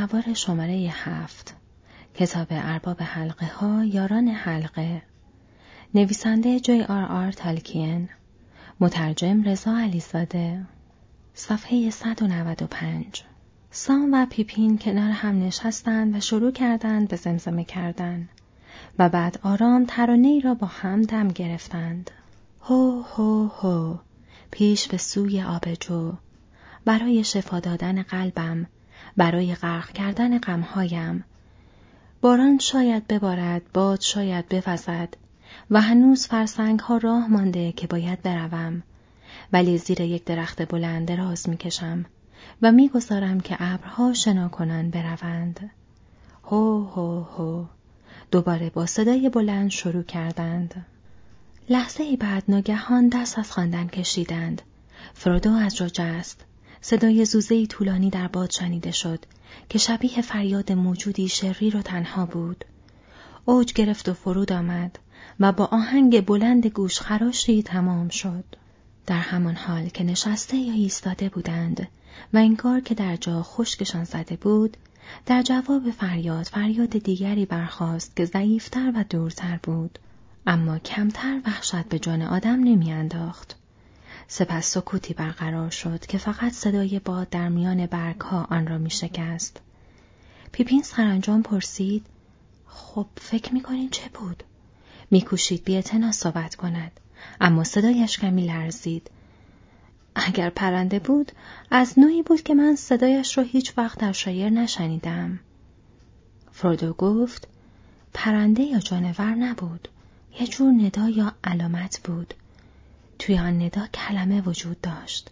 نوار شماره هفت. کتاب ارباب حلقه ها یاران حلقه. نویسنده جوی آر آر تالکین. مترجم رضا علیزاده. صفحه 195 سام و پیپین کنار هم نشستند و شروع کردند به زمزمه کردن و بعد آرام ترانه را با هم دم گرفتند. هو هو هو. پیش به سوی آبجو. برای شفا دادن قلبم برای غرق کردن غمهایم. باران شاید ببارد باد شاید بوزد و هنوز فرسنگ ها راه مانده که باید بروم. ولی زیر یک درخت بلند دراز می‌کشم و می‌گذارم که ابرها شنا کنند بروند. هو هو هو. دوباره با صدای بلند شروع کردند. لحظه بعد ناگهان دست از خواندن کشیدند. فرودو از جا جست. صدای زوزه طولانی در باد شنیده شد که شبیه فریاد موجودی شریر و تنها بود. اوج گرفت و فرود آمد و با آهنگ بلند گوش خراشی تمام شد. در همان حال که نشسته یا ایستاده بودند و انگار که در جا خشکشان زده بود، در جواب فریاد فریاد دیگری برخاست که ضعیفتر و دورتر بود، اما کمتر وحشت به جان آدم نمیانداخت. سپس سکوتی برقرار شد که فقط صدای باد در میان برگها آن را می شکست. پیپین سرانجام پرسید خب فکر می‌کنین چه بود؟ میکوشید بی صحبت کند اما صدایش کمی لرزید. اگر پرنده بود از نوعی بود که من صدایش را هیچ وقت در شایر نشنیدم. فرودو گفت پرنده یا جانور نبود. یه جور ندا یا علامت بود. توی آن ندا کلمه وجود داشت.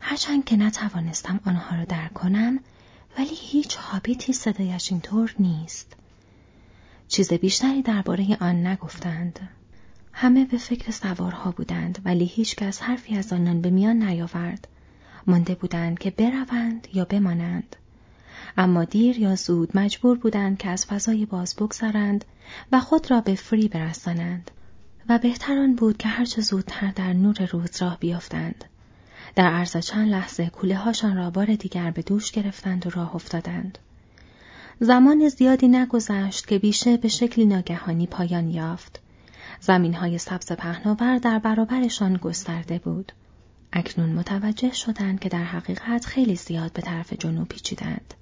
هرچند که نتوانستم آنها را درک کنم ولی هیچ حابیتی صدایش اینطور نیست. چیز بیشتری درباره آن نگفتند. همه به فکر سوارها بودند ولی هیچکس حرفی از آنان به میان نیاورد. مانده بودند که بروند یا بمانند. اما دیر یا زود مجبور بودند که از فضای باز بگذرند و خود را به فری برسانند. و بهتران بود که هرچه زودتر در نور روز راه بیافتند. در عرض چند لحظه کوله هاشان را بار دیگر به دوش گرفتند و راه افتادند. زمان زیادی نگذشت که بیشه به شکلی ناگهانی پایان یافت. زمین های سبز پهناور در برابرشان گسترده بود. اکنون متوجه شدند که در حقیقت خیلی زیاد به طرف جنوب پیچیدند.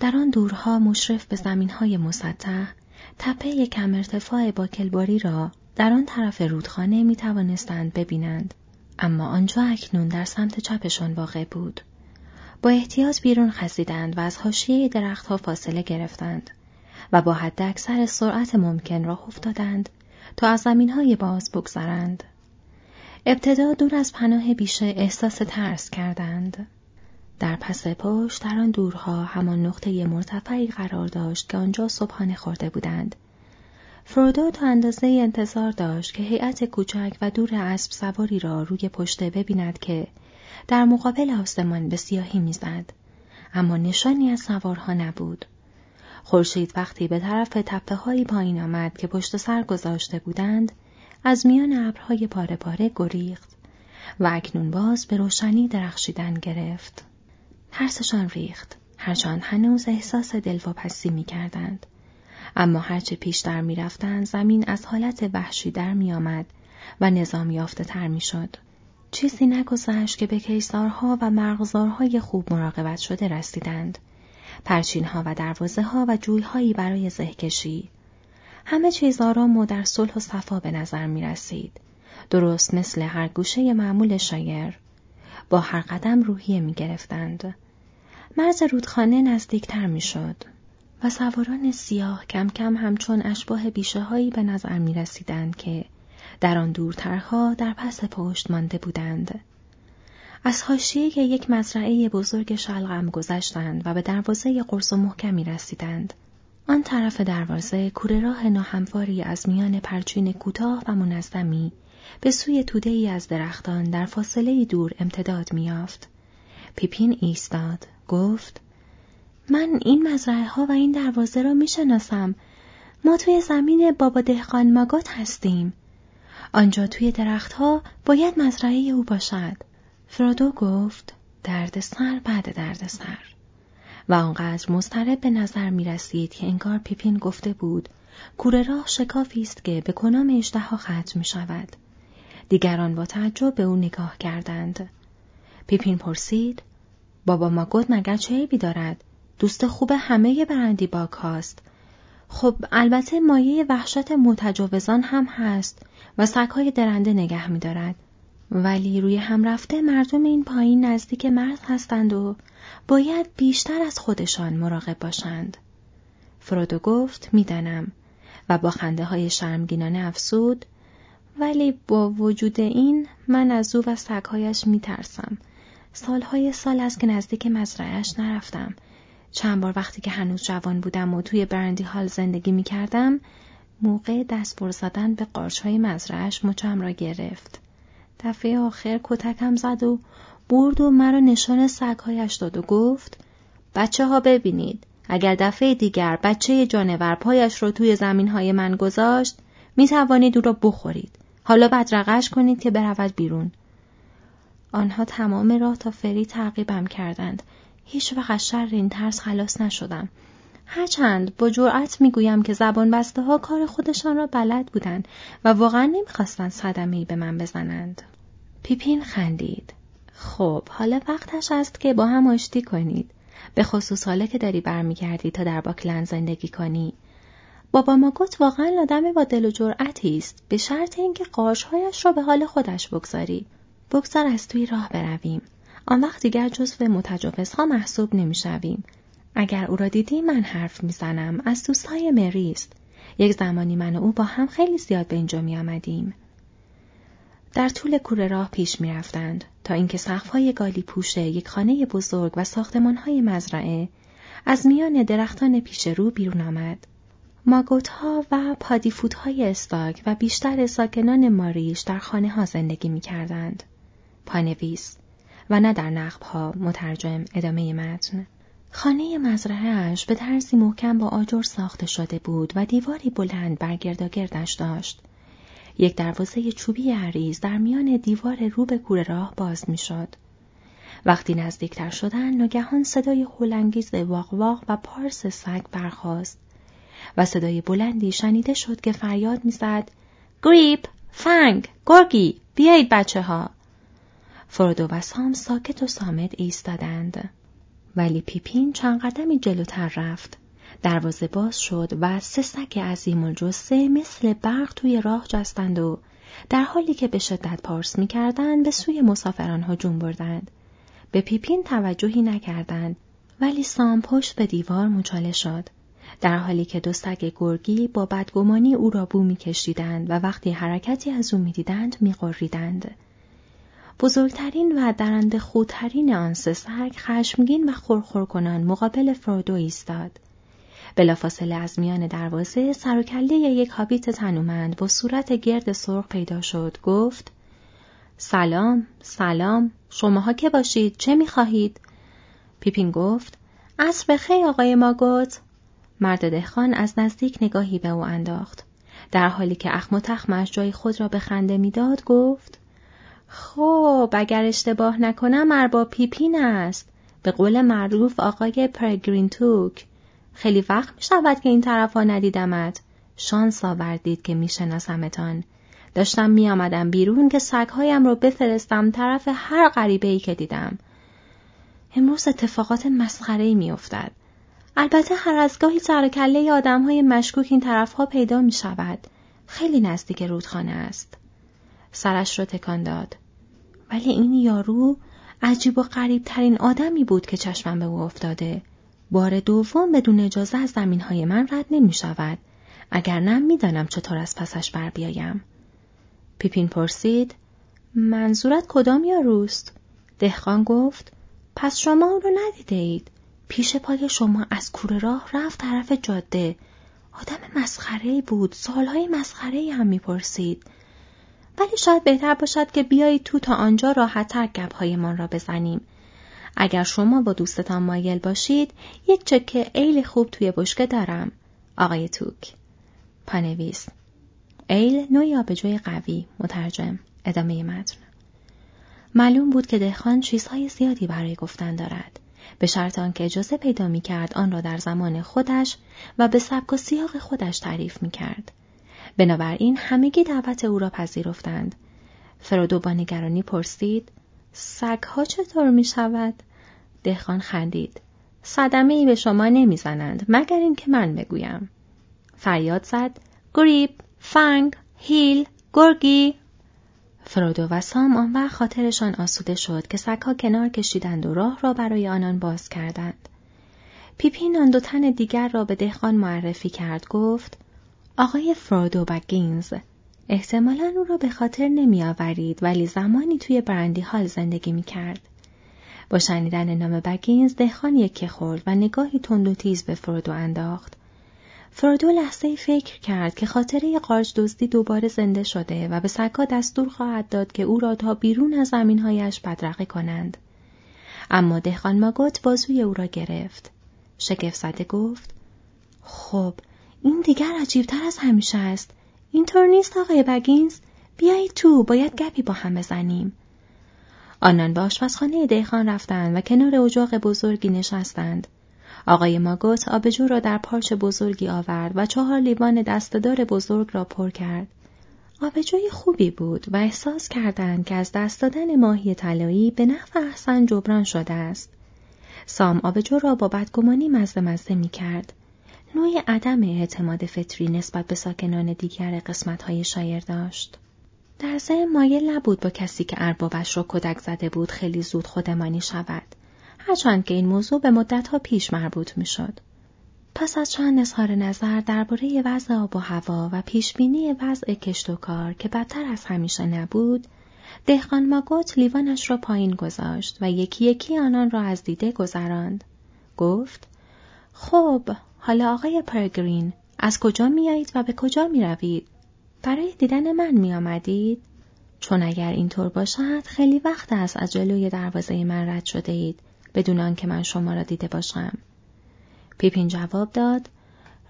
در آن دورها مشرف به زمین های مسطح، تپه کم ارتفاع باکلباری را در آن طرف رودخانه می توانستند ببینند اما آنجا اکنون در سمت چپشان واقع بود. با احتیاط بیرون خزیدند و از حاشیه درختها فاصله گرفتند و با حد اکثر سرعت ممکن راه افتادند تا از های باز بگذرند. ابتدا دور از پناه بیشه احساس ترس کردند. در پس پشت در آن دورها همان نقطه مرتفعی قرار داشت که آنجا صبحانه خورده بودند. فرودو تا اندازه انتظار داشت که هیئت کوچک و دور اسب سواری را روی پشته ببیند که در مقابل آسمان به سیاهی می‌زد. اما نشانی از سوارها نبود. خورشید وقتی به طرف تپه پایین آمد که پشت سر گذاشته بودند از میان ابرهای پاره پاره گریخت و اکنون باز به روشنی درخشیدن گرفت. ترسشان ریخت. هرچند هنوز احساس دلواپسی می کردند. اما هرچه پیشتر می‌رفتند زمین از حالت وحشی در میآمد و نظام یافته تر می‌شد. چیزی نگذشت که به کیسارها و مرغزارهای خوب مراقبت شده رسیدند. پرچینها و دروازه ها و جویهایی برای زهکشی. همه چیز آرام و در صلح و صفا به نظر می رسید. درست مثل هر گوشه معمول شایر. با هر قدم روحیه می گرفتند. مرز رودخانه نزدیکتر می شد. و سواران سیاه کم کم همچون اشباه بیشه هایی به نظر می رسیدند که در آن دورترها در پس پشت مانده بودند. از حاشیه یک مزرعه بزرگ شلغم گذشتند و به دروازه قرص و محکمی رسیدند. آن طرف دروازه کوره راه ناهمواری از میان پرچین کوتاه و منظمی به سوی توده ای از درختان در فاصله دور امتداد میافت. پیپین ایستاد، گفت من این مزرعه ها و این دروازه را می شناسم. ما توی زمین بابا دهقان ماگات هستیم. آنجا توی درختها باید مزرعه او باشد. فرادو گفت درد سر بعد درد سر. و آنقدر مضطرب به نظر می رسید که انگار پیپین گفته بود کوره راه شکافی است که به کنام اشتها ختم می شود. دیگران با تعجب به او نگاه کردند. پیپین پرسید بابا ماگود مگر چه عیبی دارد؟ دوست خوب همه برندی باک هاست. خب البته مایه وحشت متجاوزان هم هست و سگهای درنده نگه می دارد. ولی روی هم رفته مردم این پایین نزدیک مرد هستند و باید بیشتر از خودشان مراقب باشند. فرودو گفت می‌دانم و با خنده های شرمگینانه افسود ولی با وجود این من از او و سگهایش میترسم. سالهای سال است که نزدیک مزرعهش نرفتم. چند بار وقتی که هنوز جوان بودم و توی برندی هال زندگی می کردم موقع دست زدن به قارچ های مزرعش مچم را گرفت. دفعه آخر کتکم زد و برد و مرا نشان سگهایش داد و گفت بچه ها ببینید اگر دفعه دیگر بچه جانور پایش را توی زمین های من گذاشت می توانید او را بخورید. حالا بدرقش کنید که برود بیرون. آنها تمام راه تا فری تعقیبم کردند. هیچ وقت شر این ترس خلاص نشدم. هرچند با جرأت می‌گویم که زبان بسته ها کار خودشان را بلد بودند و واقعا نمی‌خواستند صدمه به من بزنند. پیپین خندید. خب حالا وقتش است که با هم آشتی کنید. به خصوص حالا که داری برمیگردی تا در باکلند زندگی کنی. بابا ماگوت واقعا آدم با دل و جرأتی است به شرط اینکه قارشهایش را به حال خودش بگذاری. بگذار از توی راه برویم. آن وقت دیگر جزو متجاوزها محسوب نمی‌شویم اگر او را دیدی من حرف می‌زنم از دوستای مری است یک زمانی من و او با هم خیلی زیاد به اینجا می آمدیم. در طول کوره راه پیش می رفتند تا اینکه سقف‌های گالی پوشه یک خانه بزرگ و ساختمانهای مزرعه از میان درختان پیش رو بیرون آمد. ماگوت ها و پادیفوت های استاک و بیشتر ساکنان ماریش در خانه ها زندگی می کردند. پانویس و نه در نقب ها مترجم ادامه متن. خانه مزرعهاش به طرزی محکم با آجر ساخته شده بود و دیواری بلند بر گرداگردش داشت. یک دروازه چوبی عریض در میان دیوار رو به کوره راه باز می‌شد. وقتی نزدیکتر شدن ناگهان صدای هولانگیز واق واق و پارس سگ برخاست و صدای بلندی شنیده شد که فریاد می‌زد گریپ فنگ گرگی بیایید بچه ها فرودو و سام ساکت و سامت ایستادند. ولی پیپین چند قدمی جلوتر رفت. دروازه باز شد و سه سگ عظیم الجثه مثل برق توی راه جستند و در حالی که به شدت پارس می‌کردند به سوی مسافران هجوم بردند. به پیپین توجهی نکردند ولی سام پشت به دیوار مچاله شد. در حالی که دو سگ گرگی با بدگمانی او را بو میکشیدند و وقتی حرکتی از او می‌دیدند میقریدند بزرگترین و درنده خودترین آن سه سگ خشمگین و خورخور کنان مقابل فرودو ایستاد. بلافاصله از میان دروازه سر و کله یک هابیت تنومند با صورت گرد سرخ پیدا شد گفت سلام سلام شماها که باشید چه می‌خواهید؟ پیپین گفت عصر بخیر آقای ماگوت. مرد دهخان از نزدیک نگاهی به او انداخت. در حالی که اخم و تخمش جای خود را به خنده می‌داد گفت خب اگر اشتباه نکنم ارباب پیپین است به قول معروف آقای پرگرین توک خیلی وقت می شود که این طرف ها ندیدمت شانس آوردید که می شناسمتان داشتم می آمدم بیرون که سگهایم رو بفرستم طرف هر غریبه ای که دیدم امروز اتفاقات مسخره ای می افتد. البته هر از گاهی سرکله آدم های مشکوک این طرف ها پیدا می شود. خیلی نزدیک رودخانه است. سرش را تکان داد. ولی این یارو عجیب و غریب ترین آدمی بود که چشمم به او افتاده. بار دوم بدون اجازه از زمین های من رد نمی شود. اگر نه می‌دانم چطور از پسش بر بیایم. پیپین پرسید منظورت کدام یاروست؟ دهقان گفت پس شما او را ندیده اید. پیش پای شما از کوره راه رفت طرف جاده. آدم مسخره بود. سالهای مسخره هم می‌پرسید. ولی شاید بهتر باشد که بیایید تو تا آنجا راحتتر گپهایمان را بزنیم. اگر شما با دوستتان مایل باشید یک چکه ایل خوب توی بشکه دارم. آقای توک. پانویس. ایل نوعی آبجوی قوی. مترجم. ادامه متن. معلوم بود که دهخان چیزهای زیادی برای گفتن دارد. به شرط آنکه اجازه پیدا می کرد آن را در زمان خودش و به سبک و سیاق خودش تعریف می کرد. بنابراین همگی دعوت او را پذیرفتند. فرودو با نگرانی پرسید سگها چطور می شود؟ دهخان خندید. صدمه ای به شما نمی‌زنند مگر اینکه من بگویم. فریاد زد گریب، فنگ، هیل، گرگی فرودو و سام آن وقت خاطرشان آسوده شد که سگها کنار کشیدند و راه را برای آنان باز کردند. پیپین آن دو تن دیگر را به دهقان معرفی کرد گفت آقای فرودو گینز احتمالا او را به خاطر نمی آورید ولی زمانی توی برندی هال زندگی می کرد. با شنیدن نام بگینز دهخان یکی خورد و نگاهی تند و تیز به فرودو انداخت. فرودو لحظه فکر کرد که خاطره قارچ دزدی دوباره زنده شده و به سگها دستور خواهد داد که او را تا بیرون از زمینهایش بدرقه کنند. اما دهخان ماگوت بازوی او را گرفت. شگفت زده گفت خب این دیگر عجیبتر از همیشه است. اینطور نیست آقای بگینز؟ بیایید تو باید گپی با هم بزنیم. آنان به آشپزخانه دهخان رفتند و کنار اجاق بزرگی نشستند. آقای ماگوت آبجو را در پارچ بزرگی آورد و چهار لیوان دستدار بزرگ را پر کرد. آبجوی خوبی بود و احساس کردند که از دست دادن ماهی طلایی به نحو احسن جبران شده است. سام آبجو را با بدگمانی مزه مزه می کرد. نوع عدم اعتماد فطری نسبت به ساکنان دیگر های شایر داشت. در ذهن مایل نبود با کسی که اربابش را کدک زده بود خیلی زود خودمانی شود. هرچند که این موضوع به مدتها پیش مربوط می شد. پس از چند اظهار نظر درباره وضع آب و هوا و پیشبینی وضع کشت و کار که بدتر از همیشه نبود، دهقان ماگوت لیوانش را پایین گذاشت و یکی یکی آنان را از دیده گذراند. گفت: خب، حالا آقای پرگرین، از کجا میایید و به کجا می روید؟ برای دیدن من می آمدید؟ چون اگر اینطور باشد خیلی وقت است از جلوی دروازه من رد شده اید بدون آنکه من شما را دیده باشم. پیپین جواب داد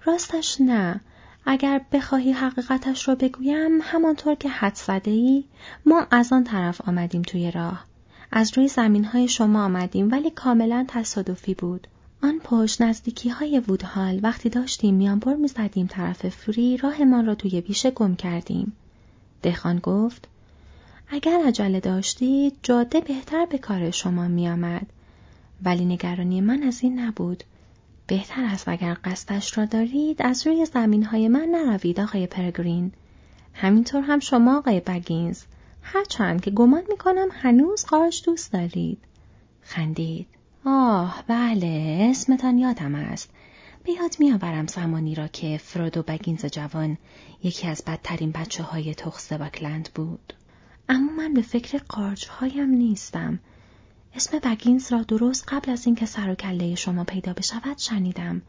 راستش نه اگر بخواهی حقیقتش را بگویم همانطور که حد زده ای ما از آن طرف آمدیم توی راه از روی زمین های شما آمدیم ولی کاملا تصادفی بود آن پشت نزدیکی های وودهال وقتی داشتیم میانبر می‌زدیم طرف فری راهمان را توی بیشه گم کردیم دهخان گفت اگر عجله داشتید جاده بهتر به کار شما میآمد ولی نگرانی من از این نبود. بهتر است اگر قصدش را دارید از روی زمین های من نروید آقای پرگرین. همینطور هم شما آقای بگینز. هرچند که گمان می‌کنم هنوز قارچ دوست دارید. خندید. آه بله اسمتان یادم است. به یاد میآورم زمانی را که فرودو بگینز جوان یکی از بدترین بچه های تخص باکلند بود. اما من به فکر قارچ هایم نیستم. اسم بگینز را درست قبل از اینکه سر و کله شما پیدا بشود شنیدم.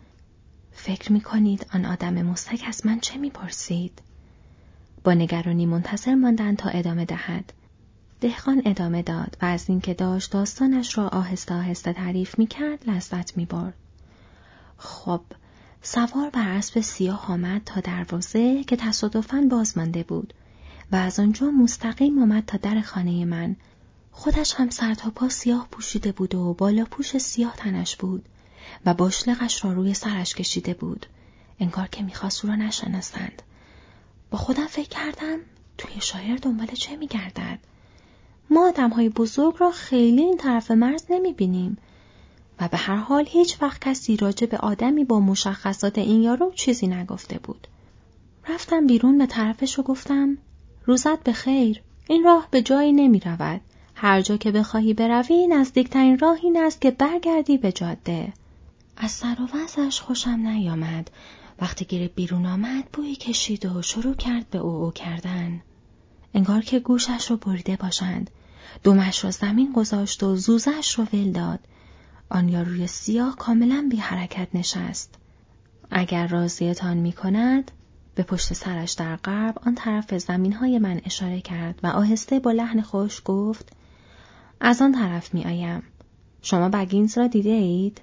فکر می کنید آن آدم مستک از من چه می پرسید؟ با نگرانی منتظر ماندن تا ادامه دهد. دهخان ادامه داد و از اینکه داشت داستانش را آهسته آهسته تعریف می کرد لذت می برد. خب سوار بر اسب سیاه آمد تا دروازه که تصادفاً باز مانده بود و از آنجا مستقیم آمد تا در خانه من خودش هم سر تا پا سیاه پوشیده بود و بالا پوش سیاه تنش بود و باشلقش را روی سرش کشیده بود. انگار که می‌خواست او را نشناسند. با خودم فکر کردم توی شایر دنبال چه میگردد؟ ما آدم های بزرگ را خیلی این طرف مرز نمی‌بینیم و به هر حال هیچ وقت کسی راجع به آدمی با مشخصات این یارو چیزی نگفته بود. رفتم بیرون به طرفش و گفتم روزت به خیر این راه به جایی نمی رود. هر جا که بخواهی بروی نزدیکترین راه این است که برگردی به جاده. از سر و خوشم نیامد. وقتی گیر بیرون آمد بویی کشید و شروع کرد به او او کردن. انگار که گوشش رو بریده باشند. دومش را زمین گذاشت و زوزش رو ول داد. آن روی سیاه کاملا بی حرکت نشست. اگر راضیتان می کند، به پشت سرش در غرب آن طرف زمین های من اشاره کرد و آهسته با لحن خوش گفت از آن طرف می آیم. شما بگینز را دیده اید؟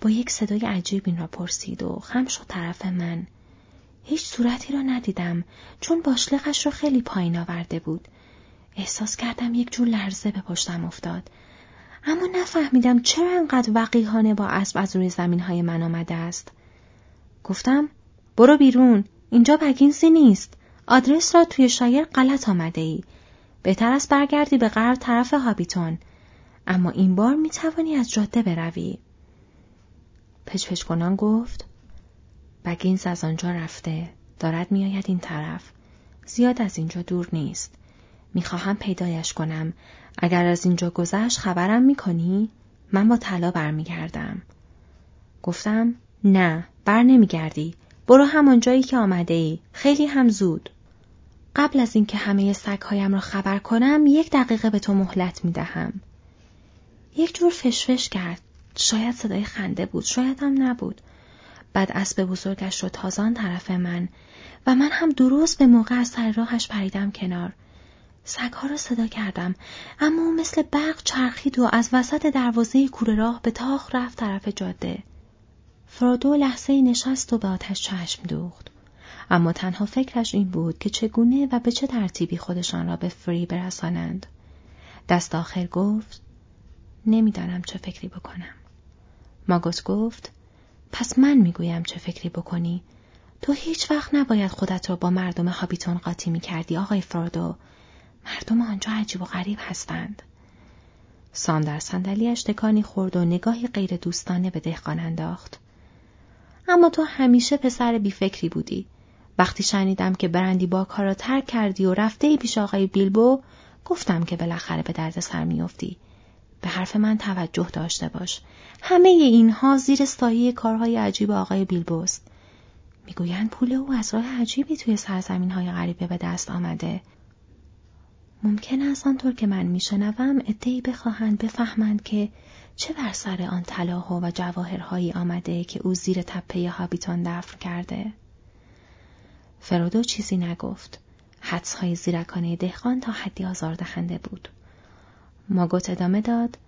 با یک صدای عجیب این را پرسید و خم شد طرف من. هیچ صورتی را ندیدم چون باشلقش را خیلی پایین آورده بود. احساس کردم یک جور لرزه به پشتم افتاد. اما نفهمیدم چرا انقدر وقیهانه با اسب از روی زمین های من آمده است. گفتم برو بیرون اینجا بگینسی نیست. آدرس را توی شایر غلط آمده ای. بهتر است برگردی به غرب طرف هابیتون. اما این بار می توانی از جاده بروی. پچ کنان گفت بگینز از آنجا رفته. دارد میآید این طرف. زیاد از اینجا دور نیست. می‌خواهم پیدایش کنم. اگر از اینجا گذشت خبرم می‌کنی؟ من با طلا برمیگردم. گفتم نه بر نمیگردی. برو همان جایی که آمده ای. خیلی هم زود. قبل از اینکه همه سگهایم را خبر کنم یک دقیقه به تو مهلت می دهم. یک جور فشفش کرد. شاید صدای خنده بود. شاید هم نبود. بعد اسب بزرگش رو تازان طرف من و من هم درست به موقع از سر راهش پریدم کنار. سگها را صدا کردم اما او مثل برق چرخید و از وسط دروازه کوره راه به تاخ رفت طرف جاده. فرادو لحظه نشست و به آتش چشم دوخت. اما تنها فکرش این بود که چگونه و به چه ترتیبی خودشان را به فری برسانند. دست آخر گفت نمی‌دانم چه فکری بکنم. ماگوت گفت پس من می‌گویم چه فکری بکنی. تو هیچ وقت نباید خودت را با مردم هابیتون قاطی می کردی آقای فرودو. مردم آنجا عجیب و غریب هستند. سام در صندلیاش تکانی خورد و نگاهی غیر دوستانه به دهقان انداخت. اما تو همیشه پسر بیفکری بودی. وقتی شنیدم که برندی با کارا ترک کردی و رفته ای پیش آقای بیلبو گفتم که بالاخره به درد سر میافتی. به حرف من توجه داشته باش. همه اینها زیر سایه کارهای عجیب آقای بیلبوست. می‌گویند پول او از راه عجیبی توی سرزمین های غریبه به دست آمده. ممکن است آنطور که من میشنوم ادهی بخواهند بفهمند که چه بر سر آن طلاها و جواهرهایی آمده که او زیر تپه هابیتون دفن کرده. فرودو چیزی نگفت. های زیرکانه دهقان تا حدی آزاردهنده بود. ماگوت ادامه داد.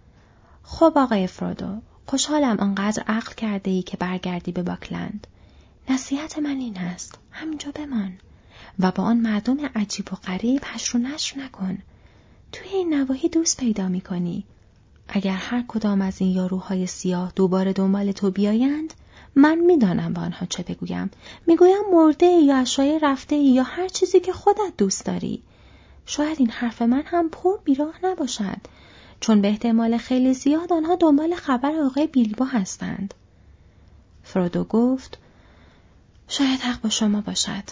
خب آقای فرودو، خوشحالم آنقدر عقل کرده ای که برگردی به باکلند. نصیحت من این است. همینجا بمان. و با آن مردم عجیب و غریب هش رو نشر نکن. توی این نواحی دوست پیدا می کنی. اگر هر کدام از این یاروهای سیاه دوباره دنبال تو بیایند، من می‌دانم به آنها چه بگویم. می‌گویم مرده یا اشای رفته یا هر چیزی که خودت دوست داری. شاید این حرف من هم پر بیراه نباشد. چون به احتمال خیلی زیاد آنها دنبال خبر آقای بیلبو هستند. فرودو گفت شاید حق با شما باشد.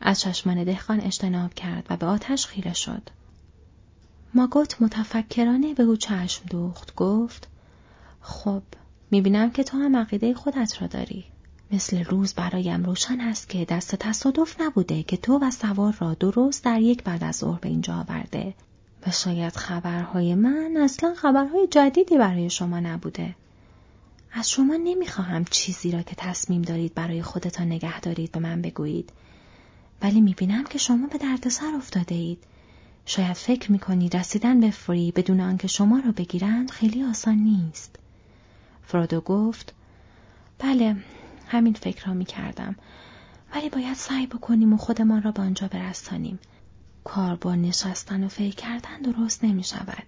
از چشمان دهقان اجتناب کرد و به آتش خیره شد. ماگوت متفکرانه به او چشم دوخت گفت خب می‌بینم که تو هم عقیده خودت را داری. مثل روز برایم روشن است که دست تصادف نبوده که تو و سوار را درست در یک بعد از ظهر به اینجا آورده و شاید خبرهای من اصلا خبرهای جدیدی برای شما نبوده. از شما نمی‌خواهم چیزی را که تصمیم دارید برای خودتان نگه دارید به من بگویید. ولی می‌بینم که شما به دردسر افتاده اید. شاید فکر می‌کنید رسیدن به فری بدون آنکه شما را بگیرند خیلی آسان نیست. فرودو گفت بله همین فکر را می‌کردم ولی باید سعی بکنیم و خودمان را به آنجا برسانیم. کار با نشستن و فکر کردن درست نمی شود.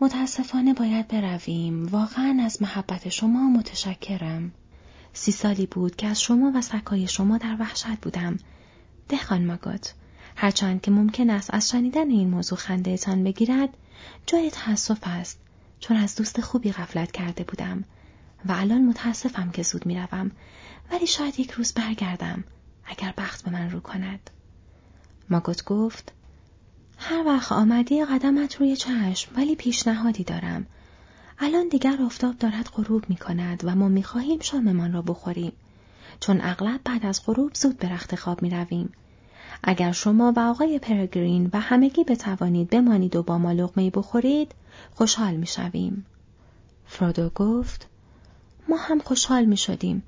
متاسفانه باید برویم. واقعا از محبت شما متشکرم. سی سالی بود که از شما و سکای شما در وحشت بودم. دهخان ماگات هرچند که ممکن است از شنیدن این موضوع خندهتان بگیرد جای تأسف است چون از دوست خوبی غفلت کرده بودم و الان متاسفم که زود می‌روم. ولی شاید یک روز برگردم اگر بخت به من رو کند. ماگوت گفت هر وقت آمدی قدمت روی چشم ولی پیشنهادی دارم. الان دیگر آفتاب دارد غروب می کند و ما می خواهیم شاممان را بخوریم. چون اغلب بعد از غروب زود به رخت خواب می رویم. اگر شما و آقای پرگرین و همگی بتوانید بمانید و با ما لغمه بخورید خوشحال می شویم. فرودو گفت ما هم خوشحال می شدیم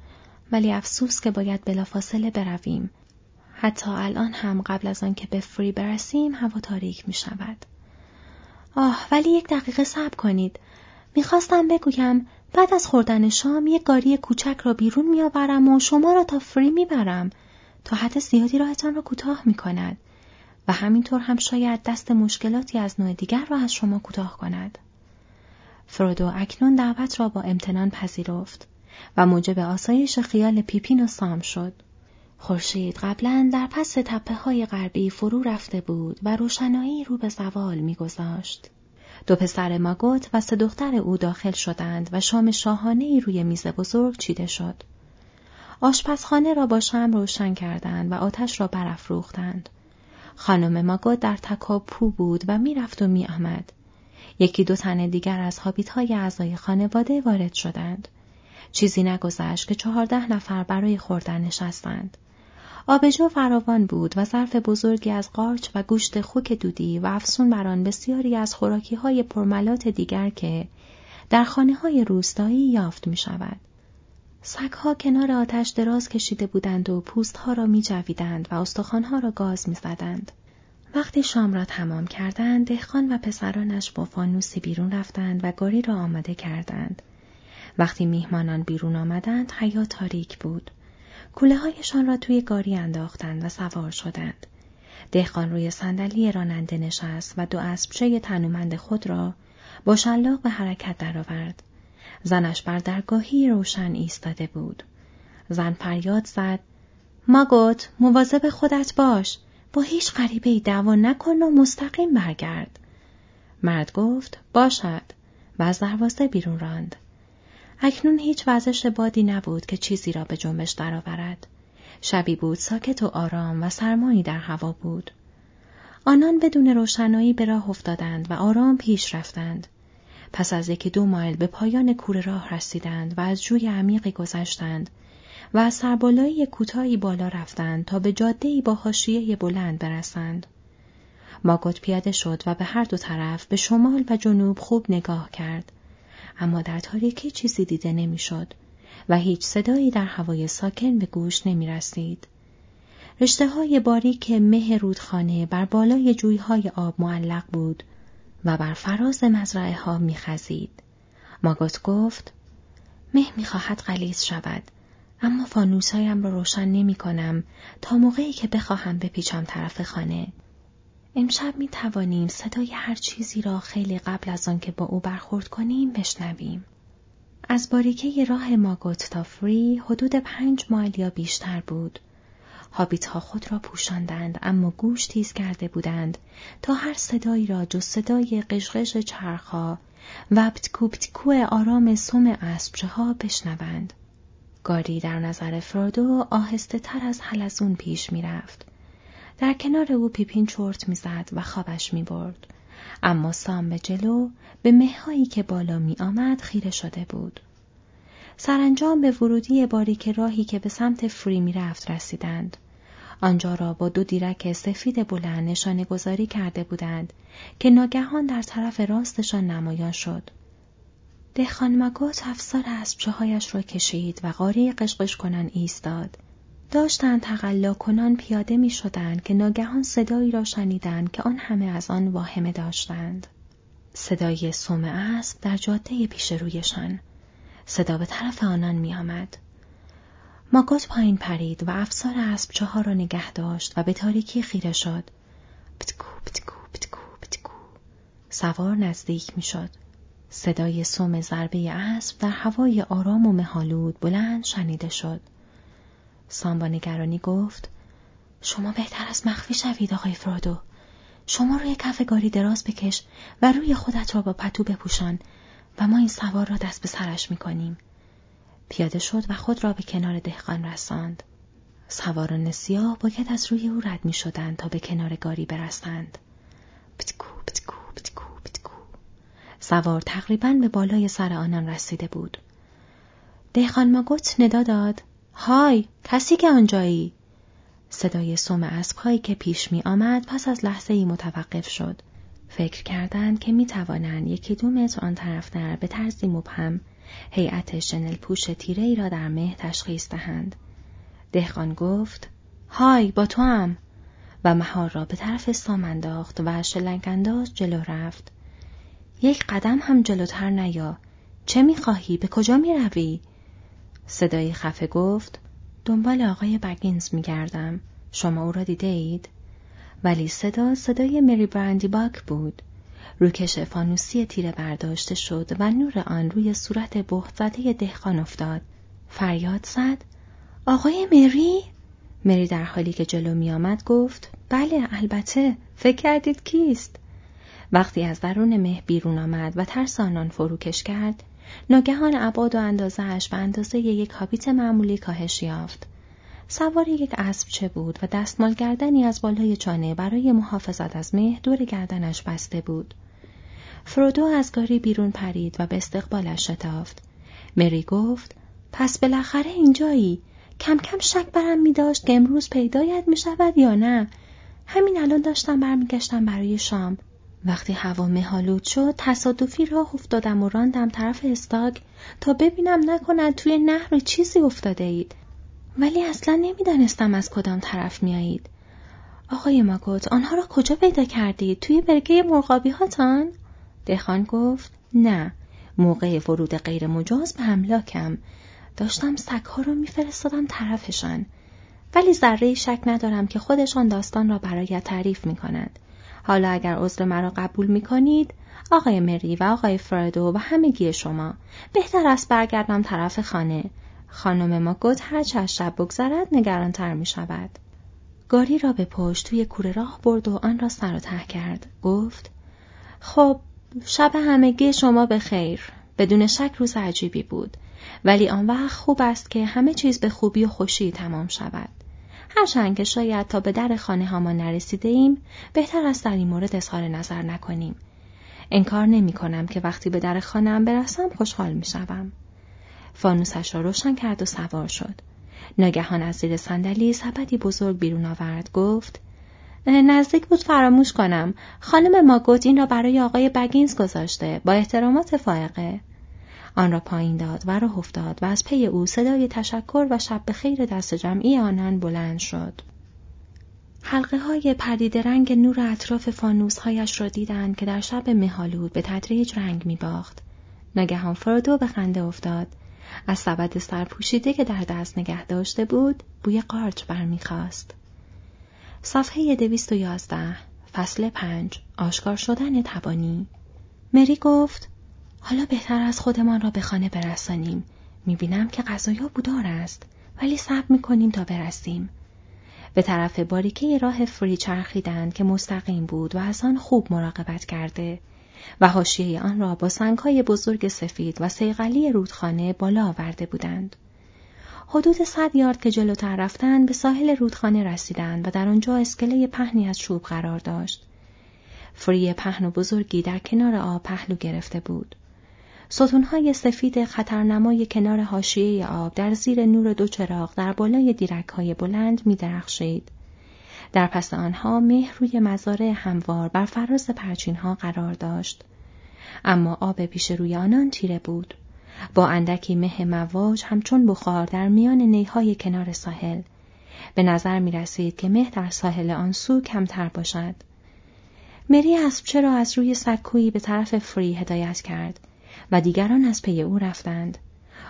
ولی افسوس که باید بلافاصله برویم حتی الان هم قبل از آنکه به فری برسیم هوا تاریک می شود. آه ولی یک دقیقه صبر کنید. می‌خواستم بگویم بعد از خوردن شام یک گاری کوچک را بیرون میآورم و شما را تا فری می‌برم تا حد زیادی راهتان را کوتاه می کند و همینطور هم شاید دست مشکلاتی از نوع دیگر را از شما کوتاه کند. فرودو اکنون دعوت را با امتنان پذیرفت و موجب آسایش خیال پیپین و سام شد. خورشید قبلا در پس تپه های غربی فرو رفته بود و روشنایی رو به زوال میگذاشت. دو پسر ماگوت و سه دختر او داخل شدند و شام شاهانه روی میز بزرگ چیده شد. آشپزخانه را با شم روشن کردند و آتش را برافروختند. خانم ماگوت در تکاپو بود و می‌رفت و میآمد. یکی دو تن دیگر از حابیت های اعضای خانواده وارد شدند. چیزی نگذشت که چهارده نفر برای خوردن نشستند. آبجو فراوان بود و ظرف بزرگی از قارچ و گوشت خوک دودی و افسون بر آن بسیاری از خوراکی های پرملات دیگر که در خانه های روستایی یافت می شود. سگها کنار آتش دراز کشیده بودند و پوستها را می جویدند و استخوانها را گاز می زدند. وقتی شام را تمام کردند، دهخان و پسرانش با فانوسی بیرون رفتند و گاری را آماده کردند. وقتی میهمانان بیرون آمدند، حیا تاریک بود. کوله هایشان را توی گاری انداختند و سوار شدند. دهقان روی صندلی راننده نشست و دو اسبچه تنومند خود را با شلاق به حرکت درآورد. زنش بر درگاهی روشن ایستاده بود. زن فریاد زد ماگوت مواظب خودت باش با هیچ غریبه ای دعوا نکن و مستقیم برگرد. مرد گفت باشد و از دروازه بیرون راند. اکنون هیچ وزش بادی نبود که چیزی را به جنبش درآورد. شبی بود ساکت و آرام و سرمایی در هوا بود. آنان بدون روشنایی به راه افتادند و آرام پیش رفتند. پس از یکی دو مایل به پایان کوره راه رسیدند و از جوی عمیقی گذشتند و از سربالایی کوتاهی بالا رفتند تا به جاده‌ای با حاشیه بلند برسند. ماگوت پیاده شد و به هر دو طرف به شمال و جنوب خوب نگاه کرد. اما در تاریکی چیزی دیده نمی‌شد و هیچ صدایی در هوای ساکن به گوش نمی رسید. رشته های باریک مه رودخانه بر بالای جویهای آب معلق بود و بر فراز مزرعه ها می خزید. ماگوت گفت مه می خواهد غلیظ شود اما فانوسایم را روشن نمی کنم تا موقعی که بخواهم بپیچم طرف خانه. امشب می توانیم صدای هر چیزی را خیلی قبل از آن که با او برخورد کنیم بشنویم. از باریکه راه ماگوت تا فری حدود پنج مایل یا بیشتر بود. هابیت ها خود را پوشاندند اما گوش تیز کرده بودند تا هر صدایی را جز صدای قشقش چرخها و بتکو آرام سم اسبچه ها بشنوند. گاری در نظر فرودو آهسته تر از حلزون پیش می رفت. در کنار او پیپین چرت می‌زد و خوابش می برد. اما سام به جلو به مههایی که بالا می آمد خیره شده بود. سرانجام به ورودی باریک راهی که به سمت فری می رفت رسیدند. آنجا را با دو دیرک سفید بلند نشانه گذاری کرده بودند که ناگهان در طرف راستشان نمایان شد. دهخان مگوت افسار اسبچه هایش را کشید و قاری قشقش کنن ایستاد. داشتند تقلا کنان پیاده می شدند که ناگهان صدایی را شنیدند که آن همه از آن واهمه داشتند. صدای سوم اسب در جاده پیش رویشان. صدا به طرف آنان می آمد. ماگوت پایین پرید و افسار اسب ها را نگه داشت و به تاریکی خیره شد. پتکو پتکو پتکو پتکو. سوار نزدیک می شد. صدای سوم ضربه اسب در هوای آرام و مهالود بلند شنیده شد. سام با نگرانی گفت شما بهتر از مخفی شوید آقای فرودو. شما روی کف گاری دراز بکش و روی خودت را با پتو بپوشان و ما این سوار را دست به سرش می‌کنیم. پیاده شد و خود را به کنار دهقان رساند. سواران سیاه باید از روی او رد می شدند تا به کنار گاری برسند. پتکو پتکو پتکو پتکو. سوار تقریبا به بالای سر آنان رسیده بود. دهقان ماگوت ندا داد. های کسی که آنجایی؟ صدای سوم اسبهایی که پیش می آمد پس از لحظه ای متوقف شد. فکر کردند که می توانند یکی دو متر آن طرفتر به طرزی مبهم هیئت شنل پوش تیره ای را در مه تشخیص دهند. دهقان گفت های با تو هم و مهار را به طرف سام انداخت و شلنگ انداز جلو رفت. یک قدم هم جلوتر نیا. چه می‌خواهی؟ به کجا می‌روی؟ صدای خفه گفت دنبال آقای بگینز میگردم. شما او را دیده اید؟ ولی صدا صدای مری برندی باک بود. روکش فانوسی تیره برداشته شد و نور آن روی صورت زده دهقان افتاد. فریاد زد آقای مری؟ مری در حالی که جلو می آمد گفت بله البته فکر کردید کیست؟ وقتی از درون مه بیرون آمد و ترس آنان فروکش کرد ناگهان ابعاد و اندازهاش به اندازه یک هابیت معمولی کاهش یافت. سوار یک اسب چه بود و دستمال گردنی از بالای چانه برای محافظت از مه دور گردنش بسته بود. فرودو از گاری بیرون پرید و به استقبالش شتافت. مری گفت پس بالاخره اینجایی. کم کم شک برم می داشت که امروز پیدایت می شود یا نه. همین الان داشتم برمیگشتم برای شام. وقتی هوا مهالود شد تصادفی راه افتادم و راندم طرف استاک تا ببینم نکند توی نهر چیزی افتاده اید. ولی اصلا نمی‌دانستم از کدام طرف میایید آقای ماگوت آنها را کجا پیدا کردید؟ توی برگه مرغابی هاتان؟ دهخان گفت نه. موقع ورود غیر مجاز به املاکم داشتم سگها را میفرستادم طرفشان. ولی ذره شک ندارم که خودشان داستان را برایت تعریف می کند. حالا اگر عذر مرا قبول می کنید آقای مری و آقای فردو و همگی شما بهتر است برگردم طرف خانه خانم ما گفت هرچه از شب بگذرد نگرانتر می شود. گاری را به پشت توی کوره راه برد و آن را سر و ته کرد. گفت خب شب همگی شما به خیر. بدون شک روز عجیبی بود. ولی آن وقت خوب است که همه چیز به خوبی و خوشی تمام شود. هرچند که شاید تا به در خانه ما نرسیده ایم بهتر است در این مورد اظهار نظر نکنیم. انکار نمی کنم که وقتی به در خانم برسم خوشحال می شوم. فانوسش را روشن کرد و سوار شد. ناگهان از زیر صندلی سبدی بزرگ بیرون آورد گفت نزدیک بود فراموش کنم خانم ماگوت این را برای آقای بگینز گذاشته با احترامات فائقه آن را پایین داد و راه افتاد و از پی او صدای تشکر و شب به خیر دست جمعی آنان بلند شد. حلقه های رنگ نور اطراف فانوس هایش را دیدند که در شب مهالود به تدریج رنگ می باخت. ناگهان فرودو به خنده افتاد. از سبد سرپوشیده که در دست نگه داشته بود بوی قارچ برمیخواست. صفحه دویست و یازده فصل پنج آشکار شدن تبانی مری گفت حالا بهتر از خودمان را به خانه برسانیم. می‌بینم که غذایا بودار است ولی صبر می‌کنیم تا برسیم. به طرف باریکه راه فری چرخیدند که مستقیم بود و از آن خوب مراقبت کرده و حاشیه آن را با سنگهای بزرگ سفید و سیغلی رودخانه بالا آورده بودند. حدود صد یارد که جلوتر رفتند به ساحل رودخانه رسیدند و در آنجا اسکله پهنی از چوب قرار داشت. فری پهن و بزرگی در کنار آب پهلو گرفته بود. ستونهای سفید خطرنمای کنار حاشیه آب در زیر نور دو چراغ در بالای دیرکهای بلند می درخشید. در پس آنها مه روی مزارع هموار بر فراز پرچینها قرار داشت. اما آب پیش روی آنان تیره بود. با اندکی مه مواج همچون بخار در میان نیهای کنار ساحل. به نظر می رسید که مه در ساحل آن سو کمتر باشد. مری اسبچه را از روی سکویی به طرف فری هدایت کرد و دیگران از پی او رفتند.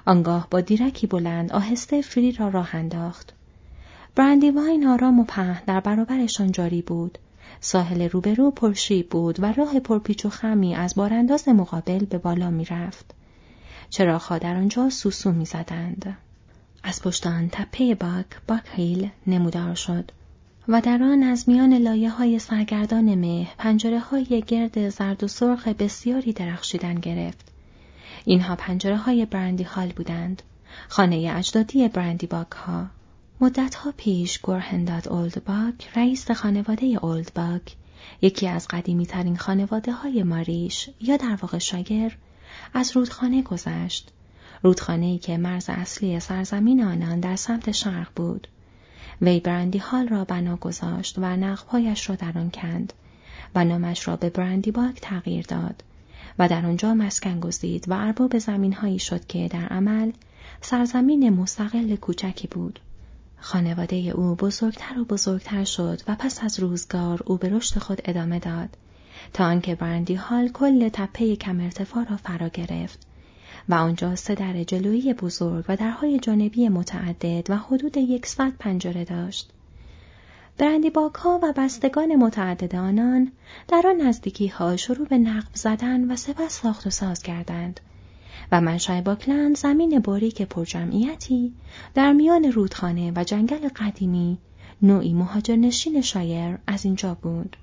آنگاه با دیرکی بلند آهسته فری را راه انداخت. برندی واین آرام و پهن در برابرشان جاری بود. ساحل روبرو پرشیب بود و راه پرپیچ و خمی از بارانداز مقابل به بالا می رفت. چراغها در آنجا سوسو می زدند. از پشت آن تپه باک، باک هیل نمودار شد و در آن از میان لایه های سرگردان مه پنجره های گرد زرد و سرخ بسیاری درخشیدن گرفت. اینها پنجره های برندی بودند. خانه اجدادی برندی باک ها. مدت ها پیش گورهنداد اولد باک رئیس خانواده اولد باک یکی از قدیمی ترین خانواده های ماریش یا در واقع شاگر از رودخانه گذشت. رودخانه ای که مرز اصلی سرزمین آنان در سمت شرق بود. وی برندی هال را بنا گذاشت و نقبهایش را در آن کند و نامش را به برندی باک تغییر داد و در آنجا مسکن گزید و ارباب زمینهایی شد که در عمل سرزمین مستقل کوچکی بود. خانواده او بزرگتر و بزرگتر شد و پس از روزگار او به رشد خود ادامه داد تا آنکه برندی هال کل تپه کم ارتفاع را فرا گرفت و آنجا سه در جلویی بزرگ و درهای جانبی متعدد و حدود یکصد پنجره داشت. برندی ها و بستگان متعدد آنان در آن نزدیکی ها شروع به نقب زدن و سپس ساخت و ساز کردند و منشأ باکلند زمین باریک پرجمعیتی در میان رودخانه و جنگل قدیمی نوعی مهاجرنشین شایر از اینجا بود.